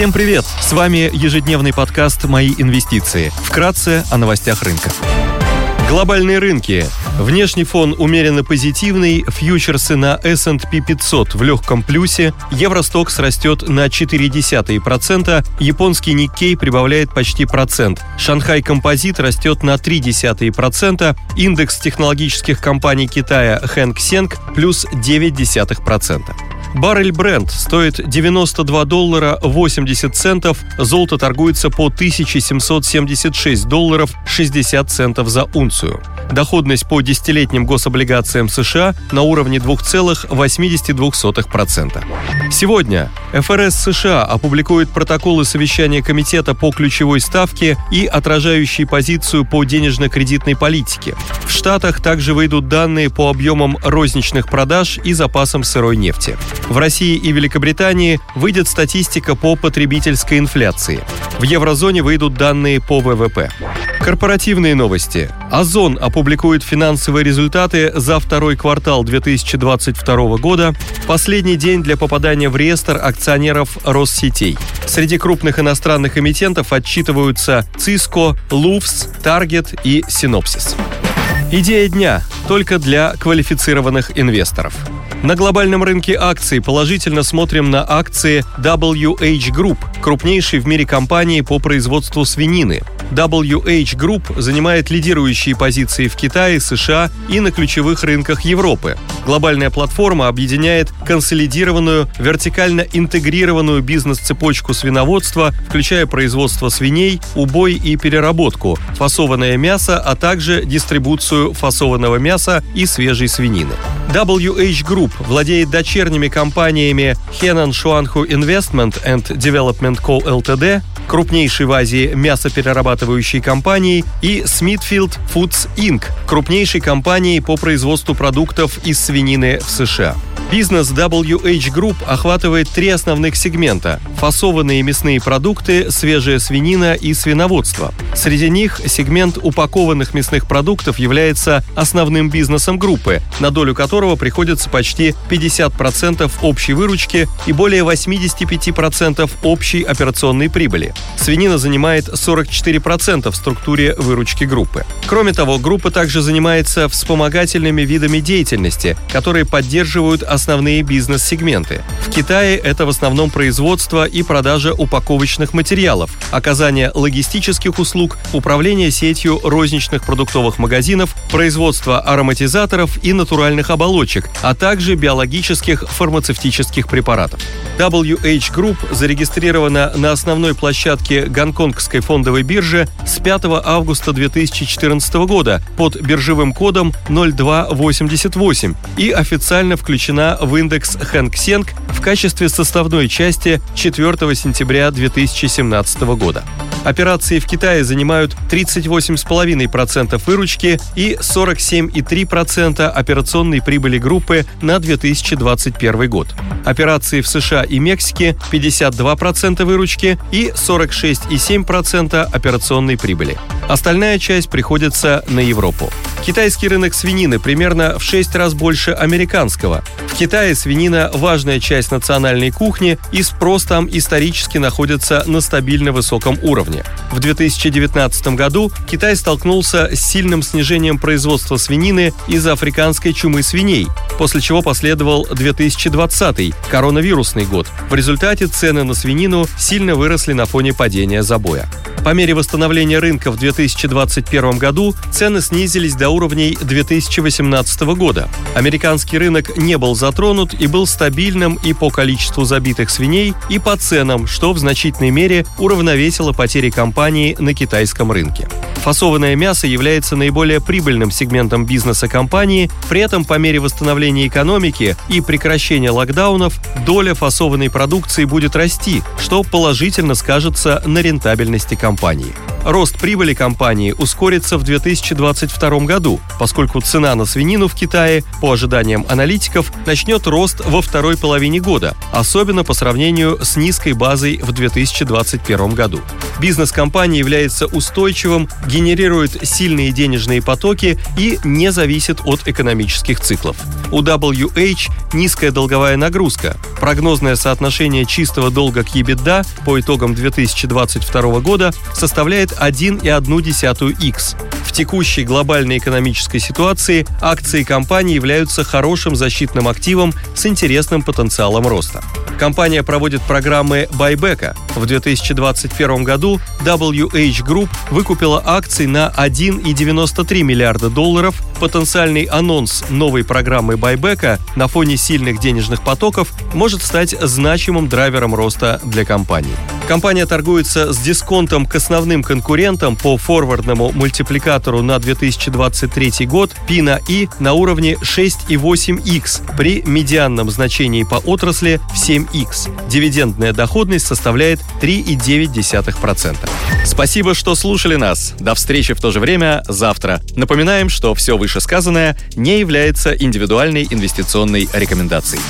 Всем привет! С вами ежедневный подкаст «Мои инвестиции». Вкратце о новостях рынка. Глобальные рынки. Внешний фон умеренно позитивный, фьючерсы на S&P 500 в легком плюсе, Евростокс растет на 0,4%, японский Никкей прибавляет почти процент, Шанхай Композит растет на 0,3%, индекс технологических компаний Китая Хэнк Сенг плюс 0,9%. Баррель Brent стоит 92 доллара 80 центов, золото торгуется по 1776 долларов 60 центов за унцию. Доходность по десятилетним гособлигациям США на уровне 2,82%. Сегодня ФРС США опубликует протоколы совещания Комитета по ключевой ставке и отражающие позицию по денежно-кредитной политике. В Штатах также выйдут данные по объемам розничных продаж и запасам сырой нефти. В России и Великобритании выйдет статистика по потребительской инфляции. В еврозоне выйдут данные по ВВП. Корпоративные новости. Озон опубликует финансовые результаты за второй квартал 2022 года. Последний день для попадания в реестр акционеров Россетей. Среди крупных иностранных эмитентов отчитываются Cisco, Луфс, Target и Synopsys. Идея дня только для квалифицированных инвесторов. На глобальном рынке акций положительно смотрим на акции WH Group, крупнейшей в мире компании по производству свинины. WH Group занимает лидирующие позиции в Китае, США и на ключевых рынках Европы. Глобальная платформа объединяет консолидированную, вертикально интегрированную бизнес-цепочку свиноводства, включая производство свиней, убой и переработку, фасованное мясо, а также дистрибуцию фасованного мяса и свежей свинины. WH Group владеет дочерними компаниями Henan Shuanghu Investment and Development Co. Ltd, крупнейшей в Азии мясоперерабатывающей компанией, и Smithfield Foods Inc., крупнейшей компанией по производству продуктов из свинины в США. Бизнес WH Group охватывает три основных сегмента – фасованные мясные продукты, свежая свинина и свиноводство. Среди них сегмент упакованных мясных продуктов является основным бизнесом группы, на долю которого приходится почти 50% общей выручки и более 85% общей операционной прибыли. Свинина занимает 44% в структуре выручки группы. Кроме того, группа также занимается вспомогательными видами деятельности, которые поддерживают основные бизнес-сегменты. В Китае это в основном производство и продажа упаковочных материалов, оказание логистических услуг, управление сетью розничных продуктовых магазинов, производство ароматизаторов и натуральных оболочек, а также биологических фармацевтических препаратов. WH Group зарегистрирована на основной площадке Гонконгской фондовой биржи с 5 августа 2014 года под биржевым кодом 0288 и официально включена в индекс Хэнк Сенг в качестве составной части 4 сентября 2017 года. Операции в Китае занимают 38,5% выручки и 47,3% операционной прибыли группы на 2021 год. Операции в США и Мексике 52% выручки и 46,7% операционной прибыли. Остальная часть приходится на Европу. Китайский рынок свинины примерно в 6 раз больше американского. В Китае свинина – важная часть национальной кухни, и спрос там исторически находится на стабильно высоком уровне. В 2019 году Китай столкнулся с сильным снижением производства свинины из-за африканской чумы свиней, после чего последовал 2020 коронавирусный год. В результате цены на свинину сильно выросли на фоне падения забоя. По мере восстановления рынка в 2021 году цены снизились до уровней 2018 года. Американский рынок не был затронут и был стабильным и по количеству забитых свиней, и по ценам, что в значительной мере уравновесило потери компании на китайском рынке. Фасованное мясо является наиболее прибыльным сегментом бизнеса компании, при этом по мере восстановления экономики и прекращения локдаунов доля фасованной продукции будет расти, что положительно скажется на рентабельности компании компании. Рост прибыли компании ускорится в 2022 году, поскольку цена на свинину в Китае, по ожиданиям аналитиков, начнет рост во второй половине года, особенно по сравнению с низкой базой в 2021 году. Бизнес компании является устойчивым, генерирует сильные денежные потоки и не зависит от экономических циклов. У WH низкая долговая нагрузка. Прогнозное соотношение чистого долга к EBITDA по итогам 2022 года составляет 1,1x. В текущей глобальной экономической ситуации акции компании являются хорошим защитным активом с интересным потенциалом роста. Компания проводит программы байбека. В 2021 году WH Group выкупила акции на 1,93 миллиарда долларов. Потенциальный анонс новой программы байбека на фоне сильных денежных потоков может стать значимым драйвером роста для компании. Компания торгуется с дисконтом к основным конкурентам по форвардному мультипликатору на 2023 год P на I на уровне 6,8x при медианном значении по отрасли в 7x. Дивидендная доходность составляет 3,9%. Спасибо, что слушали нас. До встречи в то же время завтра. Напоминаем, что все вышесказанное не является индивидуальной инвестиционной рекомендацией.